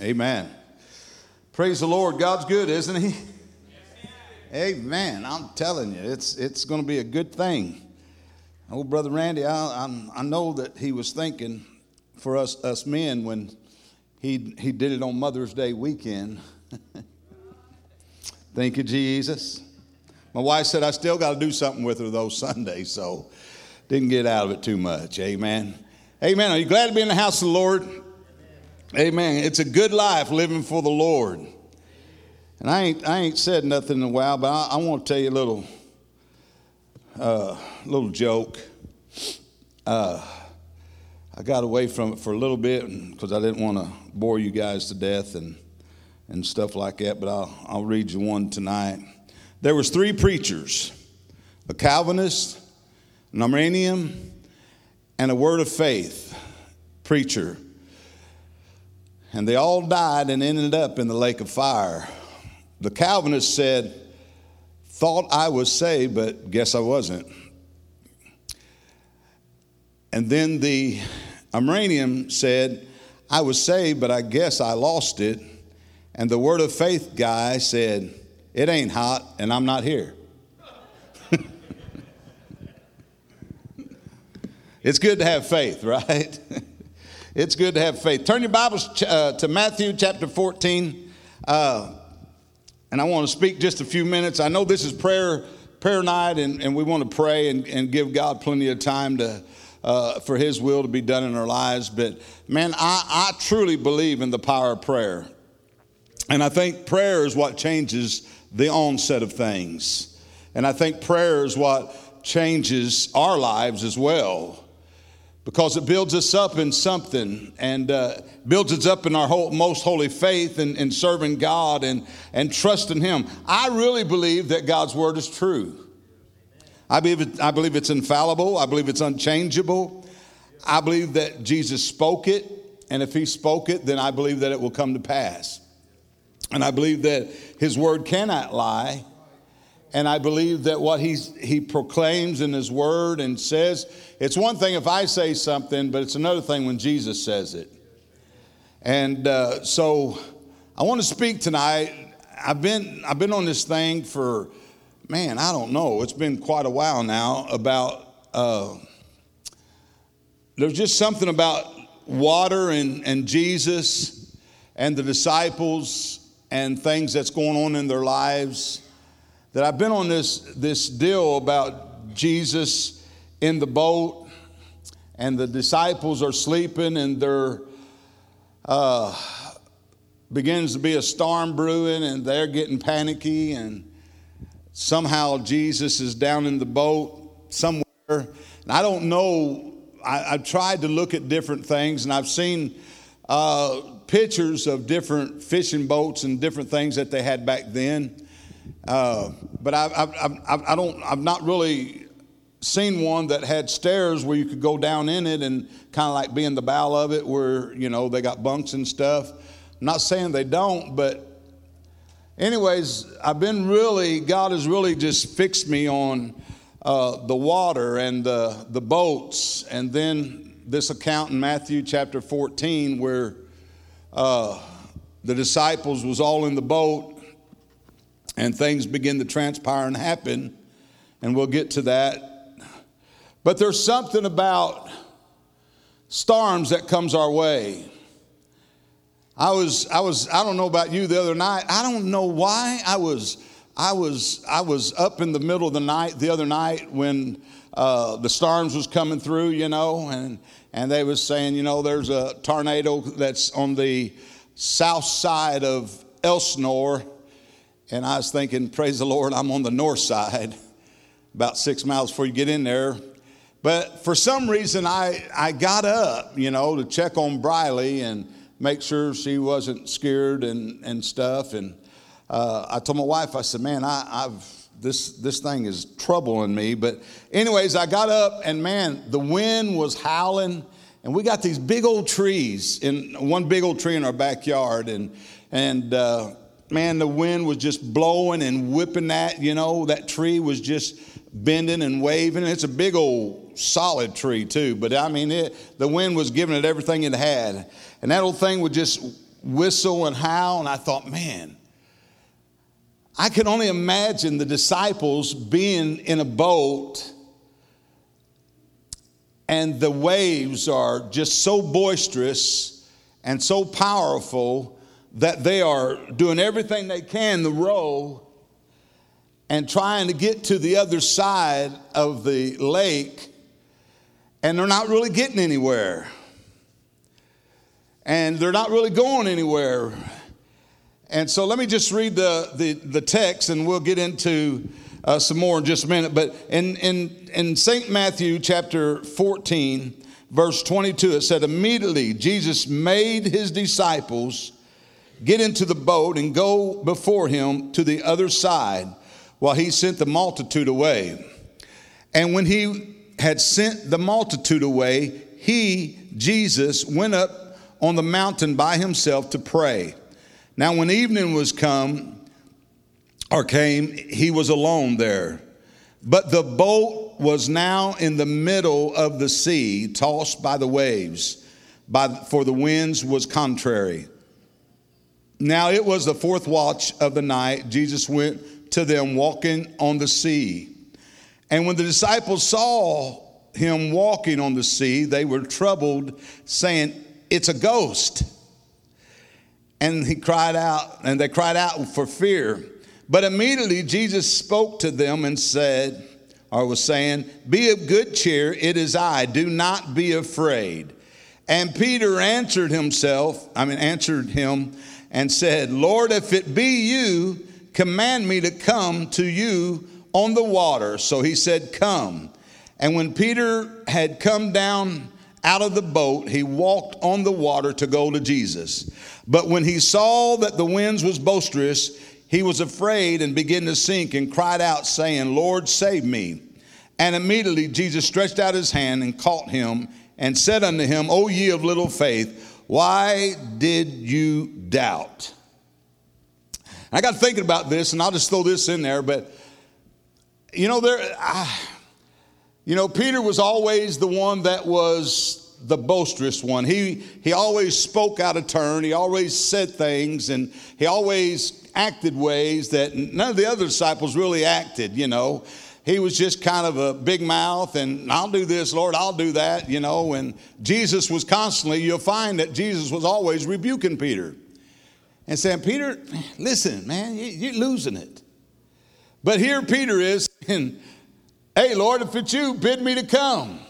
Amen. Praise the Lord. God's good, isn't He? Amen. I'm telling you, it's, it's going to be a good thing. Old brother Randy, I, I, I know that he was thinking for us, us men when he, he did it on Mother's Day weekend. Thank you, Jesus. My wife said I still got to do something with her those Sundays, so didn't get out of it too much. Amen. Amen. Are you glad to be in the house of the Lord? Amen. It's a good life living for the Lord. And I ain't, I ain't said nothing in a while, but I, I want to tell you a little, uh, little joke. Uh, I got away from it for a little bit because I didn't want to bore you guys to death and, and stuff like that, but I'll, I'll read you one tonight. There was three preachers, a Calvinist, an Arminian, and a Word of Faith preacher and they all died and ended up in the lake of fire. The Calvinist said, Thought I was saved, but guess I wasn't. And then the Arminian said, I was saved, but I guess I lost it. And the word of faith guy said, It ain't hot, and I'm not here. it's good to have faith, right? It's good to have faith. Turn your Bibles uh, to Matthew chapter 14. Uh, and I want to speak just a few minutes. I know this is prayer, prayer night, and, and we want to pray and, and give God plenty of time to, uh, for His will to be done in our lives. But man, I, I truly believe in the power of prayer. And I think prayer is what changes the onset of things. And I think prayer is what changes our lives as well because it builds us up in something and uh, builds us up in our whole, most holy faith and, and serving God and, and trusting Him. I really believe that God's Word is true. I believe, it, I believe it's infallible. I believe it's unchangeable. I believe that Jesus spoke it, and if He spoke it, then I believe that it will come to pass. And I believe that His Word cannot lie. And I believe that what he's, he proclaims in his word and says, it's one thing if I say something, but it's another thing when Jesus says it. And uh, so I want to speak tonight. I've been, I've been on this thing for, man, I don't know, it's been quite a while now about, uh, there's just something about water and, and Jesus and the disciples and things that's going on in their lives that I've been on this, this deal about Jesus in the boat, and the disciples are sleeping, and there uh, begins to be a storm brewing, and they're getting panicky, and somehow Jesus is down in the boat somewhere. And I don't know, I, have tried to look at different things, and I've seen uh, pictures of different fishing boats and different things that they had back then. Uh, but I, I, I, I, don't, I've not really seen one that had stairs where you could go down in it and kind of like be in the bow of it where, you know, they got bunks and stuff. I'm not saying they don't, but anyways, I've been really, God has really just fixed me on uh, the water and the, the boats. And then this account in Matthew chapter 14 where uh, the disciples was all in the boat and things begin to transpire and happen, and we'll get to that. But there's something about storms that comes our way. I was, I was, I don't know about you the other night. I don't know why I was, I was, I was up in the middle of the night the other night when uh, the storms was coming through, you know, and and they was saying, you know, there's a tornado that's on the south side of Ellsinore and I was thinking, praise the Lord, I'm on the north side, about six miles before you get in there. But for some reason, I, I got up, you know, to check on Briley and make sure she wasn't scared and, and stuff. And uh, I told my wife, I said, man, I, I've, this, this thing is troubling me. But, anyways, I got up and man, the wind was howling. And we got these big old trees in one big old tree in our backyard. And, and, uh, man, the wind was just blowing and whipping that, you know, that tree was just bending and waving. It's a big old solid tree, too, but I mean, it, the wind was giving it everything it had. And that old thing would just whistle and howl. And I thought, man, I can only imagine the disciples being in a boat and the waves are just so boisterous and so powerful that they are doing everything they can to row and trying to get to the other side of the lake, and they're not really getting anywhere. And they're not really going anywhere. And so let me just read the, the, the text and we'll get into uh, some more in just a minute. But in, in, in St. Matthew chapter 14, verse 22, it said, Immediately Jesus made his disciples get into the boat and go before him to the other side while he sent the multitude away. And when he had sent the multitude away, he, Jesus, went up on the mountain by himself to pray. Now, when evening was come, or came, he was alone there. But the boat was now in the middle of the sea, tossed by the waves, by, for the winds was contrary. Now it was the fourth watch of the night. Jesus went to them walking on the sea. And when the disciples saw him walking on the sea, they were troubled, saying, It's a ghost. And he cried out, and they cried out for fear. But immediately Jesus spoke to them and said, or was saying, Be of good cheer, it is I, do not be afraid. And Peter answered himself, I mean, answered him and said, Lord, if it be you, command me to come to you on the water. So he said, Come. And when Peter had come down out of the boat, he walked on the water to go to Jesus. But when he saw that the winds was boisterous, he was afraid and began to sink and cried out, saying, Lord, save me. And immediately Jesus stretched out his hand and caught him and said unto him, O ye of little faith, why did you doubt? I got thinking about this, and I'll just throw this in there, but you know, there, I, you know, Peter was always the one that was the boisterous one. He, he always spoke out of turn. He always said things and he always acted ways that none of the other disciples really acted, you know. He was just kind of a big mouth and I'll do this, Lord, I'll do that, you know. And Jesus was constantly, you'll find that Jesus was always rebuking Peter and saying, Peter, listen, man, you're losing it. But here Peter is, and hey, Lord, if it's you, bid me to come.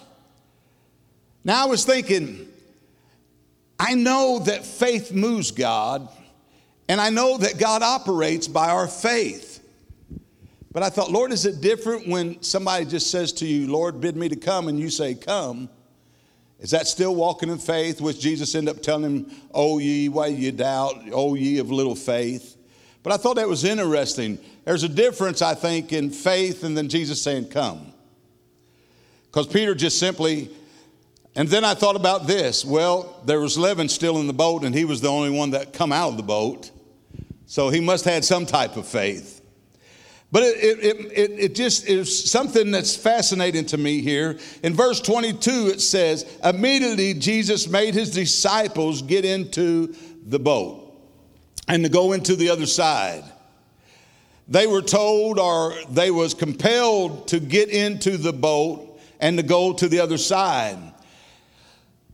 Now I was thinking, I know that faith moves God, and I know that God operates by our faith. But I thought, Lord, is it different when somebody just says to you, Lord, bid me to come, and you say, Come? Is that still walking in faith, which Jesus ended up telling him, Oh, ye, why you doubt? Oh, ye of little faith. But I thought that was interesting. There's a difference, I think, in faith and then Jesus saying, Come. Because Peter just simply and then I thought about this. Well, there was Levin still in the boat, and he was the only one that come out of the boat. So he must have had some type of faith. But it, it, it, it just is something that's fascinating to me here. In verse 22, it says, Immediately Jesus made his disciples get into the boat and to go into the other side. They were told or they was compelled to get into the boat and to go to the other side.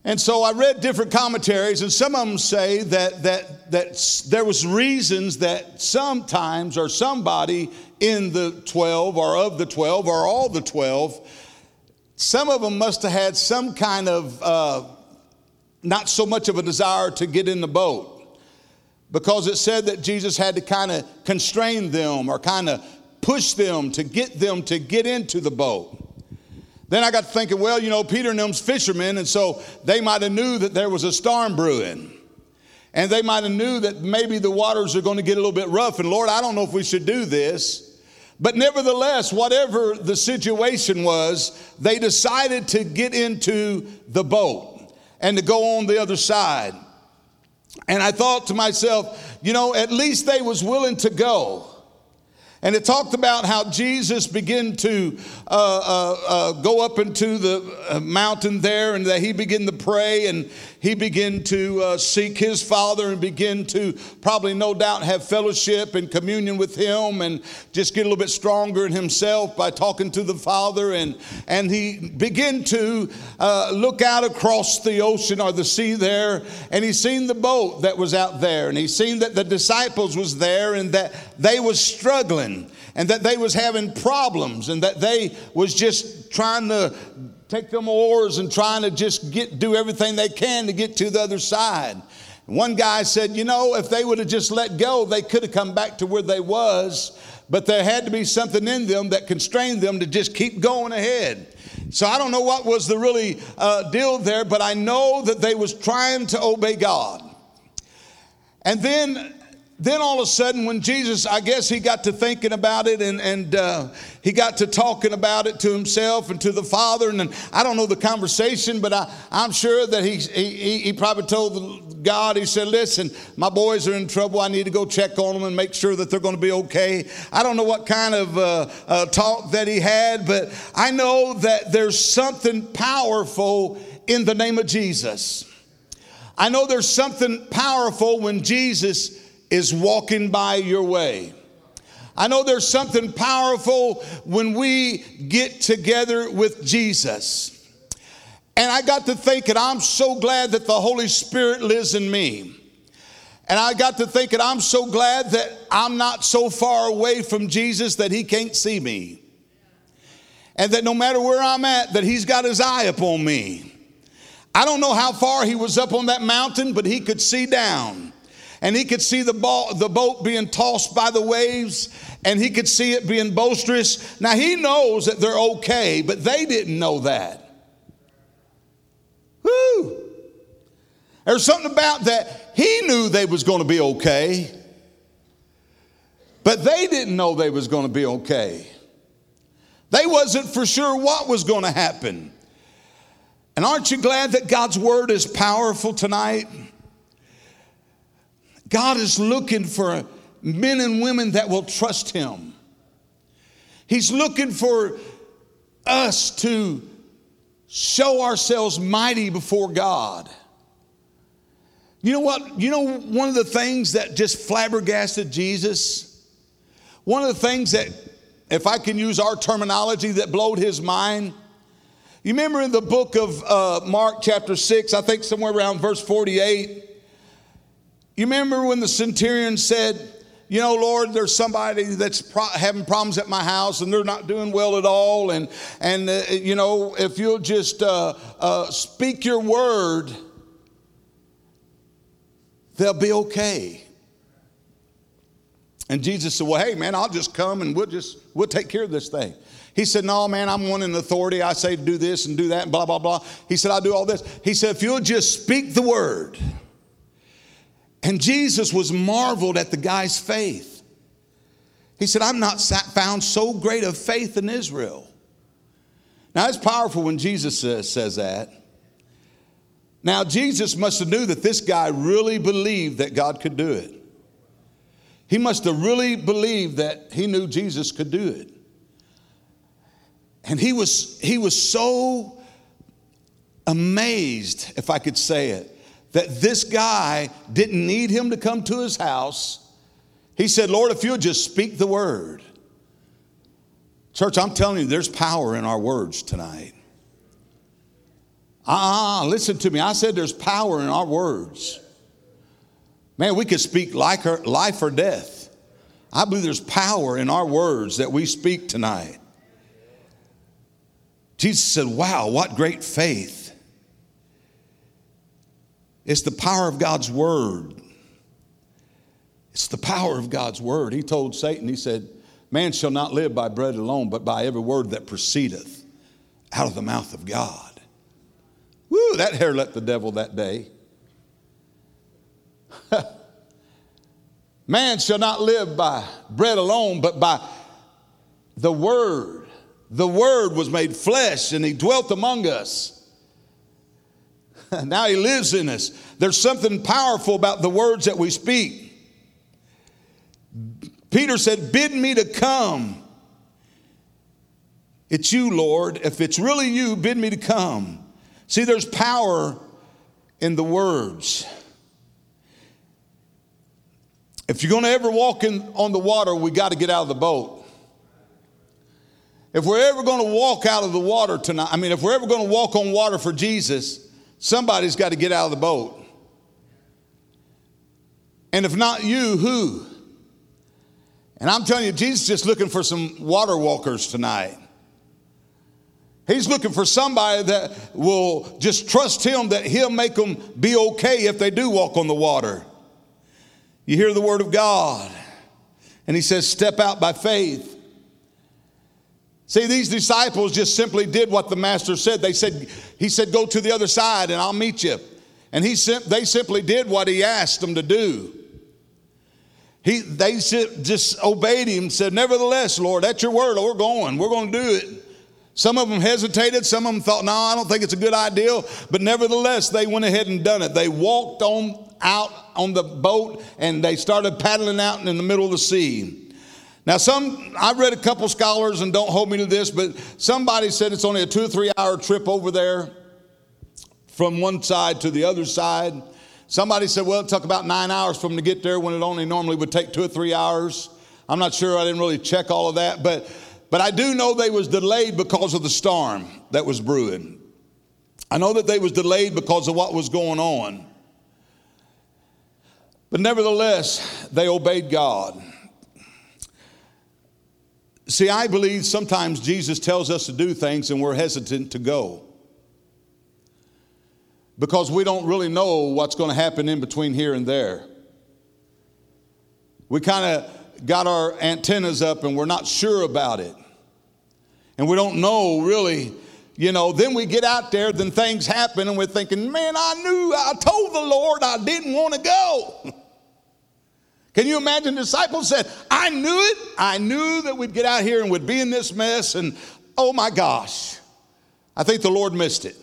And so I read different commentaries, and some of them say that, that, that there was reasons that sometimes or somebody in the 12 or of the 12 or all the 12, some of them must have had some kind of uh, not so much of a desire to get in the boat because it said that Jesus had to kind of constrain them or kind of push them to get them to get into the boat. Then I got thinking, well, you know, Peter and them's fishermen, and so they might have knew that there was a storm brewing. And they might have knew that maybe the waters are going to get a little bit rough. And Lord, I don't know if we should do this. But nevertheless, whatever the situation was, they decided to get into the boat and to go on the other side. And I thought to myself, you know, at least they was willing to go. And it talked about how Jesus began to uh, uh, uh, go up into the uh, mountain there and that he began to pray. And he began to uh, seek his father and begin to probably no doubt have fellowship and communion with him and just get a little bit stronger in himself by talking to the father. And, and he began to uh, look out across the ocean or the sea there and he seen the boat that was out there and he seen that the disciples was there and that they was struggling and that they was having problems and that they was just trying to take them oars and trying to just get do everything they can to get to the other side. One guy said, you know, if they would have just let go, they could have come back to where they was, but there had to be something in them that constrained them to just keep going ahead. So I don't know what was the really uh, deal there, but I know that they was trying to obey God. And then then all of a sudden, when Jesus, I guess he got to thinking about it and, and uh, he got to talking about it to himself and to the Father. And I don't know the conversation, but I, I'm sure that he, he, he probably told God, he said, Listen, my boys are in trouble. I need to go check on them and make sure that they're going to be okay. I don't know what kind of uh, uh, talk that he had, but I know that there's something powerful in the name of Jesus. I know there's something powerful when Jesus is walking by your way. I know there's something powerful when we get together with Jesus. And I got to thinking, I'm so glad that the Holy Spirit lives in me. And I got to thinking, I'm so glad that I'm not so far away from Jesus that he can't see me. And that no matter where I'm at, that he's got his eye upon me. I don't know how far he was up on that mountain, but he could see down and he could see the, ball, the boat being tossed by the waves and he could see it being boisterous. Now he knows that they're okay, but they didn't know that. Whoo! There's something about that. He knew they was going to be okay, but they didn't know they was going to be okay. They wasn't for sure what was going to happen. And aren't you glad that God's word is powerful tonight? God is looking for men and women that will trust Him. He's looking for us to show ourselves mighty before God. You know what? You know, one of the things that just flabbergasted Jesus, one of the things that, if I can use our terminology, that blowed his mind. You remember in the book of uh, Mark, chapter 6, I think somewhere around verse 48, you remember when the centurion said, you know, Lord, there's somebody that's pro- having problems at my house and they're not doing well at all. And, and uh, you know, if you'll just uh, uh, speak your word, they'll be okay. And Jesus said, well, hey, man, I'll just come and we'll just, we'll take care of this thing. He said, no, man, I'm one in authority. I say do this and do that and blah, blah, blah. He said, I'll do all this. He said, if you'll just speak the word, and Jesus was marveled at the guy's faith. He said, I'm not found so great of faith in Israel. Now, it's powerful when Jesus says, says that. Now, Jesus must have knew that this guy really believed that God could do it. He must have really believed that he knew Jesus could do it. And he was, he was so amazed, if I could say it, that this guy didn't need him to come to his house. He said, Lord, if you'll just speak the word. Church, I'm telling you, there's power in our words tonight. Ah, listen to me. I said there's power in our words. Man, we could speak like or, life or death. I believe there's power in our words that we speak tonight. Jesus said, Wow, what great faith. It's the power of God's word. It's the power of God's word. He told Satan, He said, Man shall not live by bread alone, but by every word that proceedeth out of the mouth of God. Woo, that hair let the devil that day. Man shall not live by bread alone, but by the word. The word was made flesh and he dwelt among us. now he lives in us. There's something powerful about the words that we speak. Peter said, Bid me to come. It's you, Lord. If it's really you, bid me to come. See, there's power in the words. If you're going to ever walk in, on the water, we got to get out of the boat. If we're ever going to walk out of the water tonight, I mean, if we're ever going to walk on water for Jesus, somebody's got to get out of the boat. And if not you, who? And I'm telling you, Jesus is just looking for some water walkers tonight. He's looking for somebody that will just trust him that he'll make them be okay if they do walk on the water. You hear the word of God, and he says, Step out by faith. See, these disciples just simply did what the master said. They said, He said, Go to the other side and I'll meet you. And he, they simply did what he asked them to do. He, they just obeyed him, said, Nevertheless, Lord, that's your word. We're going. We're going to do it. Some of them hesitated. Some of them thought, no, I don't think it's a good idea. But nevertheless, they went ahead and done it. They walked on out on the boat and they started paddling out in the middle of the sea. Now, some, I've read a couple scholars and don't hold me to this, but somebody said it's only a two or three hour trip over there from one side to the other side. Somebody said, well, it took about nine hours for them to get there when it only normally would take two or three hours. I'm not sure, I didn't really check all of that, but but I do know they was delayed because of the storm that was brewing. I know that they was delayed because of what was going on. But nevertheless, they obeyed God. See, I believe sometimes Jesus tells us to do things and we're hesitant to go because we don't really know what's going to happen in between here and there. We kind of got our antennas up and we're not sure about it. And we don't know really, you know, then we get out there, then things happen, and we're thinking, man, I knew, I told the Lord I didn't want to go. Can you imagine disciples said, I knew it. I knew that we'd get out here and we'd be in this mess, and oh my gosh, I think the Lord missed it.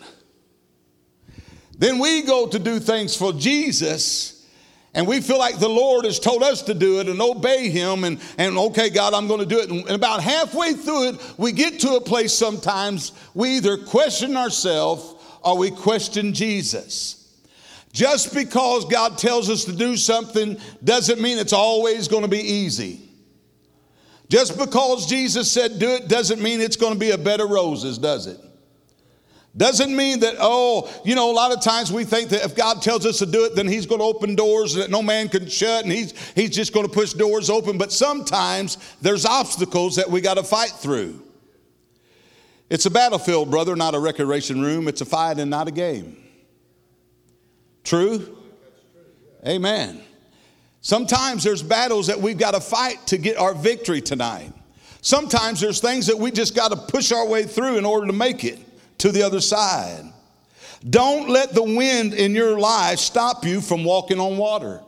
Then we go to do things for Jesus and we feel like the Lord has told us to do it and obey Him, and, and okay, God, I'm going to do it. And about halfway through it, we get to a place sometimes we either question ourselves or we question Jesus. Just because God tells us to do something doesn't mean it's always going to be easy. Just because Jesus said do it doesn't mean it's going to be a bed of roses, does it? Doesn't mean that, oh, you know, a lot of times we think that if God tells us to do it, then He's going to open doors that no man can shut and He's, he's just going to push doors open. But sometimes there's obstacles that we got to fight through. It's a battlefield, brother, not a recreation room. It's a fight and not a game. True? Amen. Sometimes there's battles that we've got to fight to get our victory tonight. Sometimes there's things that we just got to push our way through in order to make it to the other side. Don't let the wind in your life stop you from walking on water.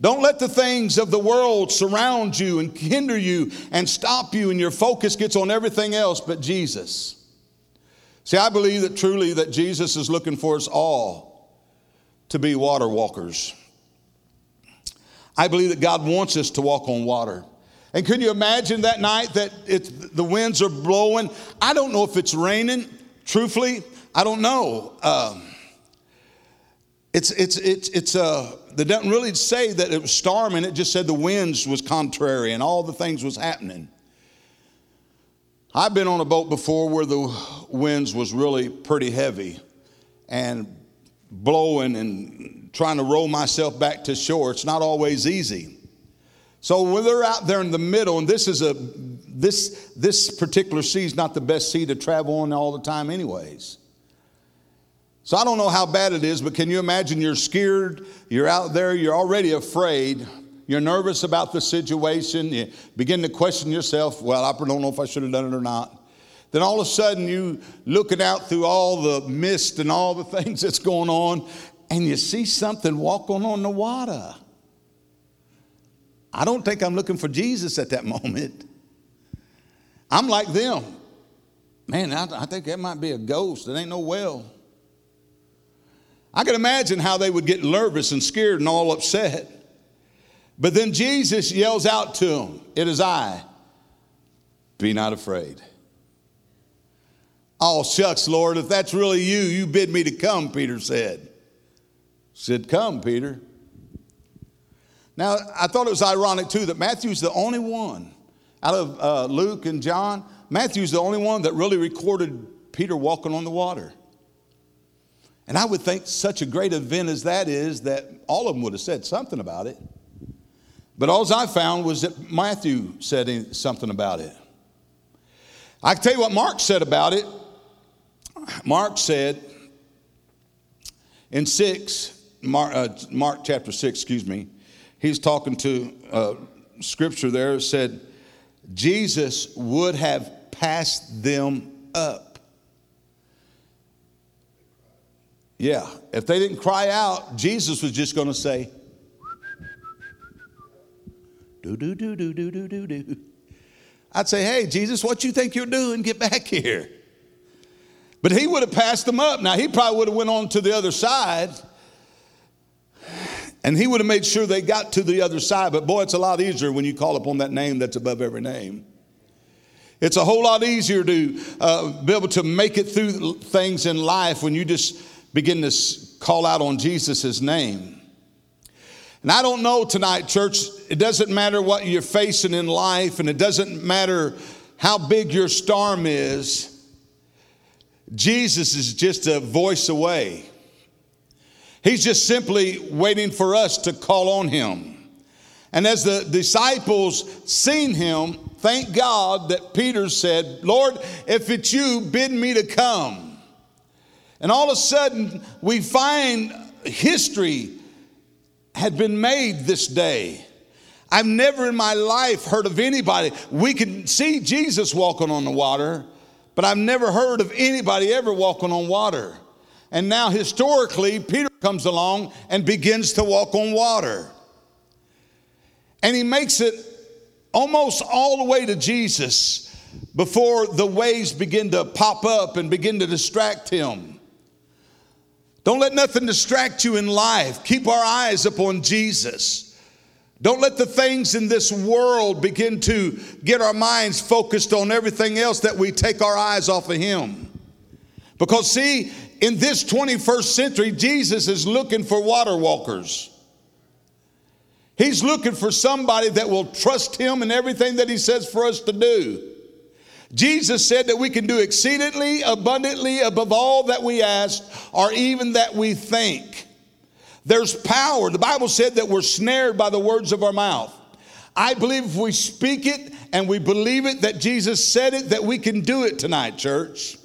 Don't let the things of the world surround you and hinder you and stop you, and your focus gets on everything else but Jesus. See, I believe that truly that Jesus is looking for us all to be water walkers. I believe that God wants us to walk on water. And can you imagine that night that the winds are blowing? I don't know if it's raining, truthfully, I don't know. Um, it's, it's, it's, it's, uh, they don't really say that it was storming, it just said the winds was contrary and all the things was happening. I've been on a boat before where the winds was really pretty heavy and blowing and trying to roll myself back to shore. It's not always easy. So when they're out there in the middle, and this is a this this particular sea is not the best sea to travel on all the time, anyways. So I don't know how bad it is, but can you imagine you're scared, you're out there, you're already afraid, you're nervous about the situation, you begin to question yourself, well, I don't know if I should have done it or not. Then all of a sudden you looking out through all the mist and all the things that's going on, and you see something walking on the water. I don't think I'm looking for Jesus at that moment. I'm like them. Man, I, I think that might be a ghost. It ain't no well. I can imagine how they would get nervous and scared and all upset. But then Jesus yells out to them, It is I. Be not afraid. Oh, shucks, Lord, if that's really you, you bid me to come, Peter said. Said, Come, Peter. Now, I thought it was ironic too that Matthew's the only one out of uh, Luke and John, Matthew's the only one that really recorded Peter walking on the water. And I would think such a great event as that is that all of them would have said something about it. But all I found was that Matthew said something about it. I can tell you what Mark said about it. Mark said in 6, Mark, uh, Mark chapter 6, excuse me, he's talking to uh, scripture there, said, Jesus would have passed them up. Yeah, if they didn't cry out, Jesus was just going to say, do, do, do, do, do, do, do, do. I'd say, hey, Jesus, what you think you're doing? Get back here. But he would have passed them up. Now, he probably would have went on to the other side and he would have made sure they got to the other side. But boy, it's a lot easier when you call upon that name that's above every name. It's a whole lot easier to uh, be able to make it through things in life when you just begin to call out on Jesus' name. And I don't know tonight, church, it doesn't matter what you're facing in life, and it doesn't matter how big your storm is. Jesus is just a voice away. He's just simply waiting for us to call on him. And as the disciples seen him, thank God that Peter said, Lord, if it's you, bid me to come. And all of a sudden, we find history had been made this day. I've never in my life heard of anybody. We can see Jesus walking on the water, but I've never heard of anybody ever walking on water. And now, historically, Peter comes along and begins to walk on water. And he makes it almost all the way to Jesus before the waves begin to pop up and begin to distract him. Don't let nothing distract you in life. Keep our eyes upon Jesus. Don't let the things in this world begin to get our minds focused on everything else that we take our eyes off of Him. Because, see, in this 21st century, Jesus is looking for water walkers. He's looking for somebody that will trust him in everything that he says for us to do. Jesus said that we can do exceedingly abundantly above all that we ask or even that we think. There's power. The Bible said that we're snared by the words of our mouth. I believe if we speak it and we believe it that Jesus said it, that we can do it tonight, church.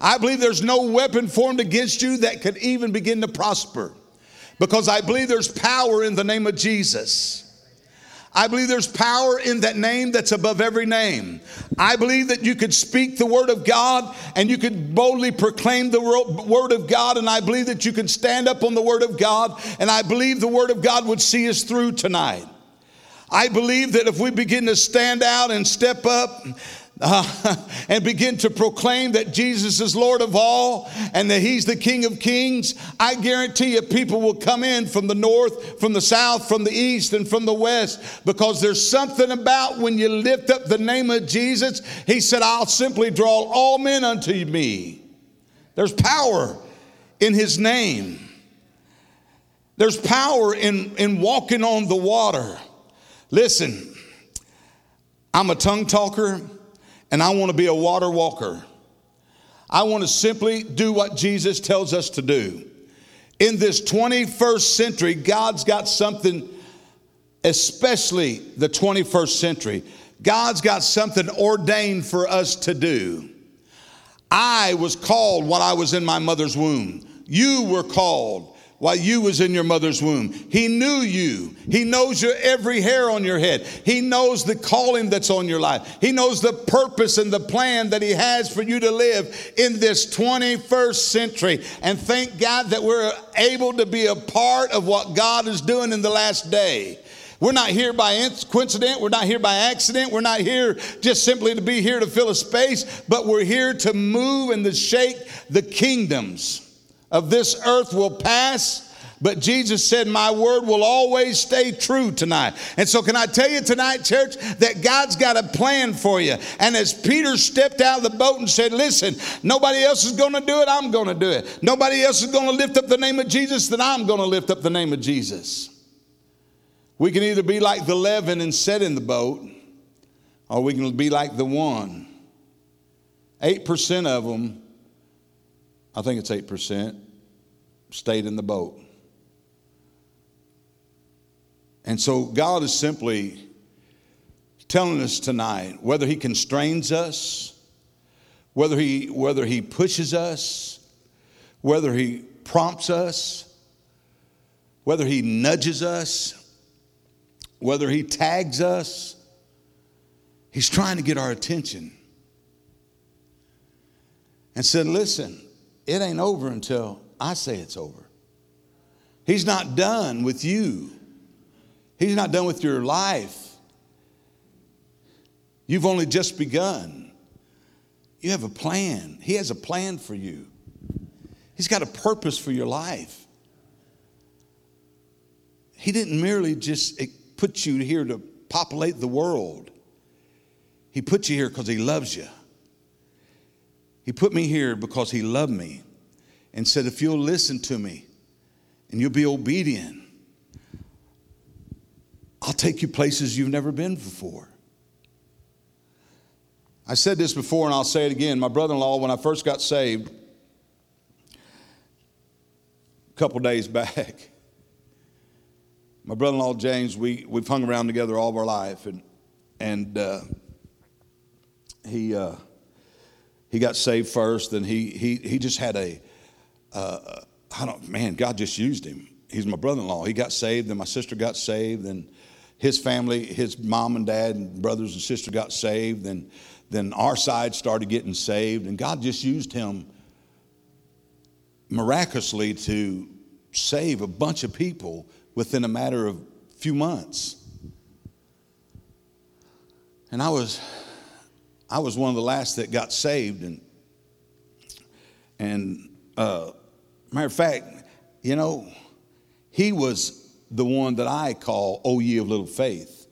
I believe there's no weapon formed against you that could even begin to prosper because I believe there's power in the name of Jesus. I believe there's power in that name that's above every name. I believe that you could speak the word of God and you could boldly proclaim the word of God. And I believe that you could stand up on the word of God. And I believe the word of God would see us through tonight. I believe that if we begin to stand out and step up, uh, and begin to proclaim that Jesus is Lord of all and that He's the King of kings, I guarantee you people will come in from the north, from the south, from the east, and from the west because there's something about when you lift up the name of Jesus. He said, I'll simply draw all men unto me. There's power in His name. There's power in, in walking on the water. Listen, I'm a tongue talker and I want to be a water walker. I want to simply do what Jesus tells us to do. In this 21st century, God's got something, especially the 21st century, God's got something ordained for us to do. I was called while I was in my mother's womb. You were called while you was in your mother's womb. He knew you. He knows your every hair on your head. He knows the calling that's on your life. He knows the purpose and the plan that he has for you to live in this 21st century. And thank God that we're able to be a part of what God is doing in the last day. We're not here by coincidence. We're not here by accident. We're not here just simply to be here to fill a space, but we're here to move and to shake the kingdoms of this earth will pass, But Jesus said, My word will always stay true tonight. And so, can I tell you tonight, church, that God's got a plan for you. And as Peter stepped out of the boat and said, Listen, nobody else is going to do it, I'm going to do it. Nobody else is going to lift up the name of Jesus, then I'm going to lift up the name of Jesus. We can either be like the leaven and sit in the boat, or we can be like the one. 8% of them, I think it's 8%, stayed in the boat. And so God is simply telling us tonight whether He constrains us, whether He, whether he pushes us, whether He prompts us, whether He nudges us, whether He tags us, He's trying to get our attention. And said, Listen, it ain't over until I say it's over. He's not done with you. He's not done with your life. You've only just begun. You have a plan. He has a plan for you. He's got a purpose for your life. He didn't merely just put you here to populate the world, He put you here because He loves you. He put me here because He loved me and said, If you'll listen to me and you'll be obedient, I'll take you places you've never been before. I said this before and I'll say it again. My brother in law, when I first got saved, a couple days back, my brother in law James, we, we've hung around together all of our life, and, and uh, he, uh, he got saved first, and he, he, he just had a, uh, I don't, man, God just used him. He's my brother in law. He got saved, and my sister got saved, and his family, his mom and dad and brothers and sister got saved, and then our side started getting saved, and God just used him miraculously to save a bunch of people within a matter of few months. And I was I was one of the last that got saved and and uh, matter of fact, you know, he was the one that I call "O ye of little faith."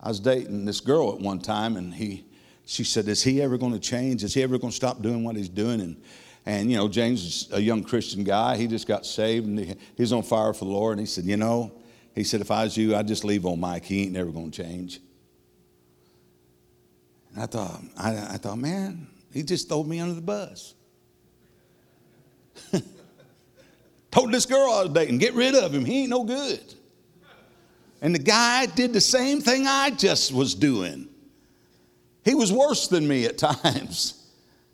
I was dating this girl at one time, and he, she said, "Is he ever going to change? Is he ever going to stop doing what he's doing?" And and you know, James is a young Christian guy. He just got saved, and he, he's on fire for the Lord. And he said, "You know," he said, "If I was you, I'd just leave on Mike. He ain't never going to change." And I thought, I, I thought, man, he just threw me under the bus. Told this girl I was dating, get rid of him. He ain't no good. And the guy did the same thing I just was doing. He was worse than me at times.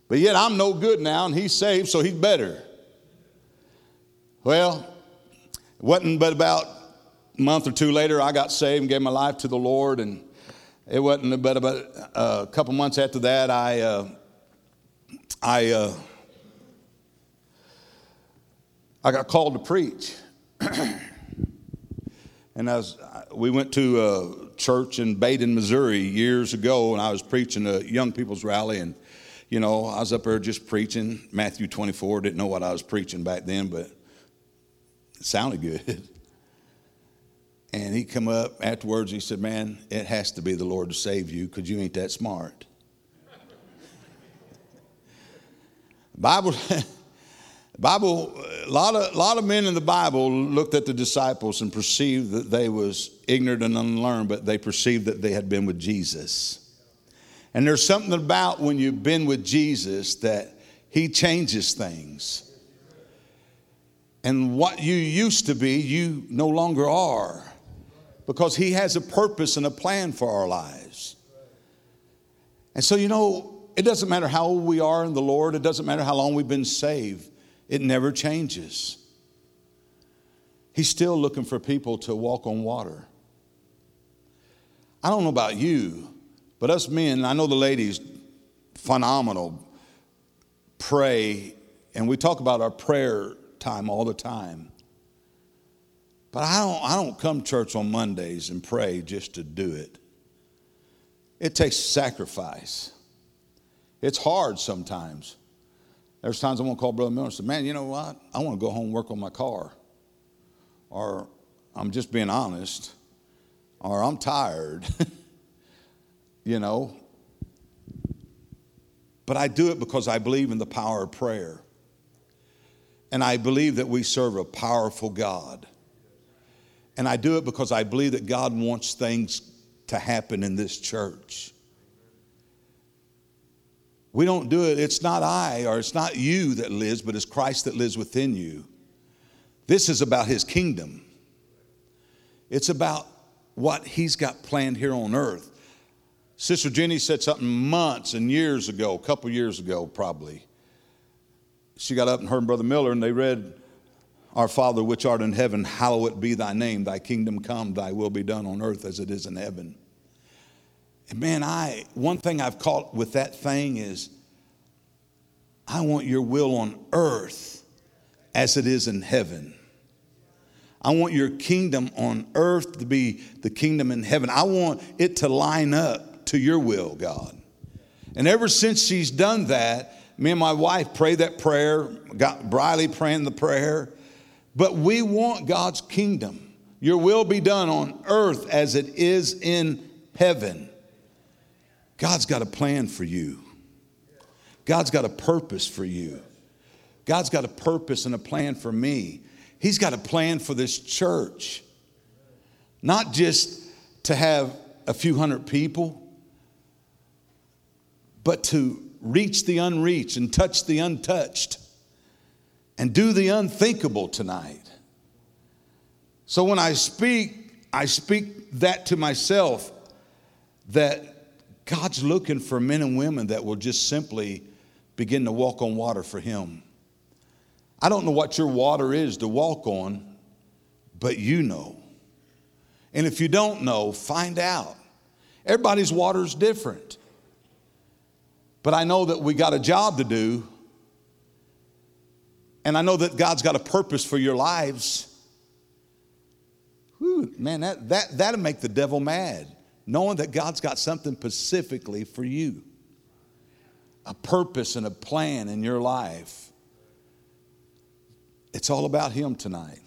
But yet I'm no good now, and he's saved, so he's better. Well, it wasn't but about a month or two later, I got saved and gave my life to the Lord. And it wasn't but about uh, a couple months after that, I, uh, I, uh, I got called to preach. and I was, we went to a church in Badin, Missouri years ago, and I was preaching a young people's rally. And, you know, I was up there just preaching Matthew 24. Didn't know what I was preaching back then, but it sounded good. And he come up afterwards. He said, "Man, it has to be the Lord to save you because you ain't that smart." Bible, Bible, a lot of lot of men in the Bible looked at the disciples and perceived that they was ignorant and unlearned, but they perceived that they had been with Jesus. And there's something about when you've been with Jesus that He changes things. And what you used to be, you no longer are because He has a purpose and a plan for our lives. And so, you know, it doesn't matter how old we are in the Lord, it doesn't matter how long we've been saved, it never changes. He's still looking for people to walk on water. I don't know about you, but us men, I know the ladies, phenomenal, pray, and we talk about our prayer time all the time. But I don't, I don't come church on Mondays and pray just to do it. It takes sacrifice. It's hard sometimes. There's times I want to call Brother Miller and say, Man, you know what? I want to go home and work on my car. or I'm just being honest, or I'm tired, you know. But I do it because I believe in the power of prayer. And I believe that we serve a powerful God. And I do it because I believe that God wants things to happen in this church. We don't do it, it's not I or it's not you that lives, but it's Christ that lives within you. This is about his kingdom. It's about what he's got planned here on earth. Sister Jenny said something months and years ago, a couple years ago probably. She got up and heard Brother Miller and they read, Our Father which art in heaven, hallowed be thy name, thy kingdom come, thy will be done on earth as it is in heaven. And man, I one thing I've caught with that thing is I want your will on earth as it is in heaven. I want your kingdom on earth to be the kingdom in heaven. I want it to line up to your will, God. And ever since she's done that, me and my wife pray that prayer, got Briley praying the prayer. But we want God's kingdom. Your will be done on earth as it is in heaven. God's got a plan for you. God's got a purpose for you. God's got a purpose and a plan for me. He's got a plan for this church. Not just to have a few hundred people, but to reach the unreached and touch the untouched and do the unthinkable tonight. So when I speak, I speak that to myself that God's looking for men and women that will just simply begin to walk on water for Him. I don't know what your water is to walk on, but you know. And if you don't know, find out. Everybody's water is different. But I know that we got a job to do. And I know that God's got a purpose for your lives. Whew, man, that, that, that'll make the devil mad, knowing that God's got something specifically for you a purpose and a plan in your life. It's all about Him tonight.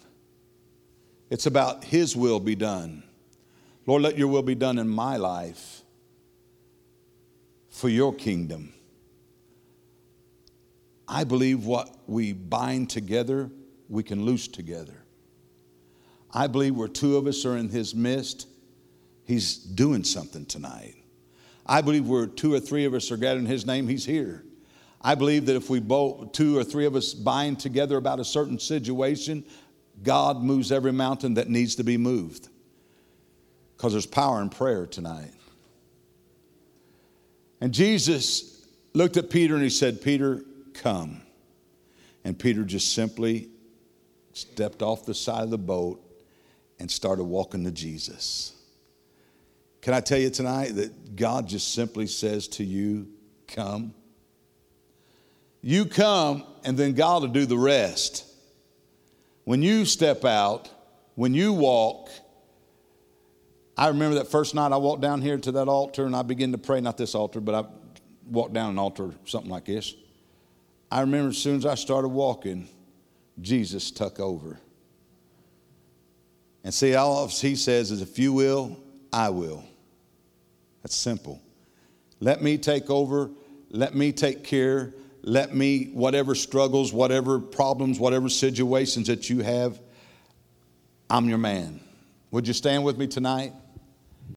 It's about His will be done. Lord, let your will be done in my life for your kingdom. I believe what we bind together, we can loose together. I believe where two of us are in His midst, He's doing something tonight. I believe where two or three of us are gathered in His name, He's here. I believe that if we both, two or three of us bind together about a certain situation, God moves every mountain that needs to be moved. Because there's power in prayer tonight. And Jesus looked at Peter and he said, Peter, come. And Peter just simply stepped off the side of the boat and started walking to Jesus. Can I tell you tonight that God just simply says to you, Come. You come, and then God will do the rest. When you step out, when you walk, I remember that first night I walked down here to that altar and I began to pray, not this altar, but I walked down an altar, something like this. I remember as soon as I started walking, Jesus took over. And see, all he says is, if you will, I will. That's simple. Let me take over. Let me take care let me, whatever struggles, whatever problems, whatever situations that you have, I'm your man. Would you stand with me tonight?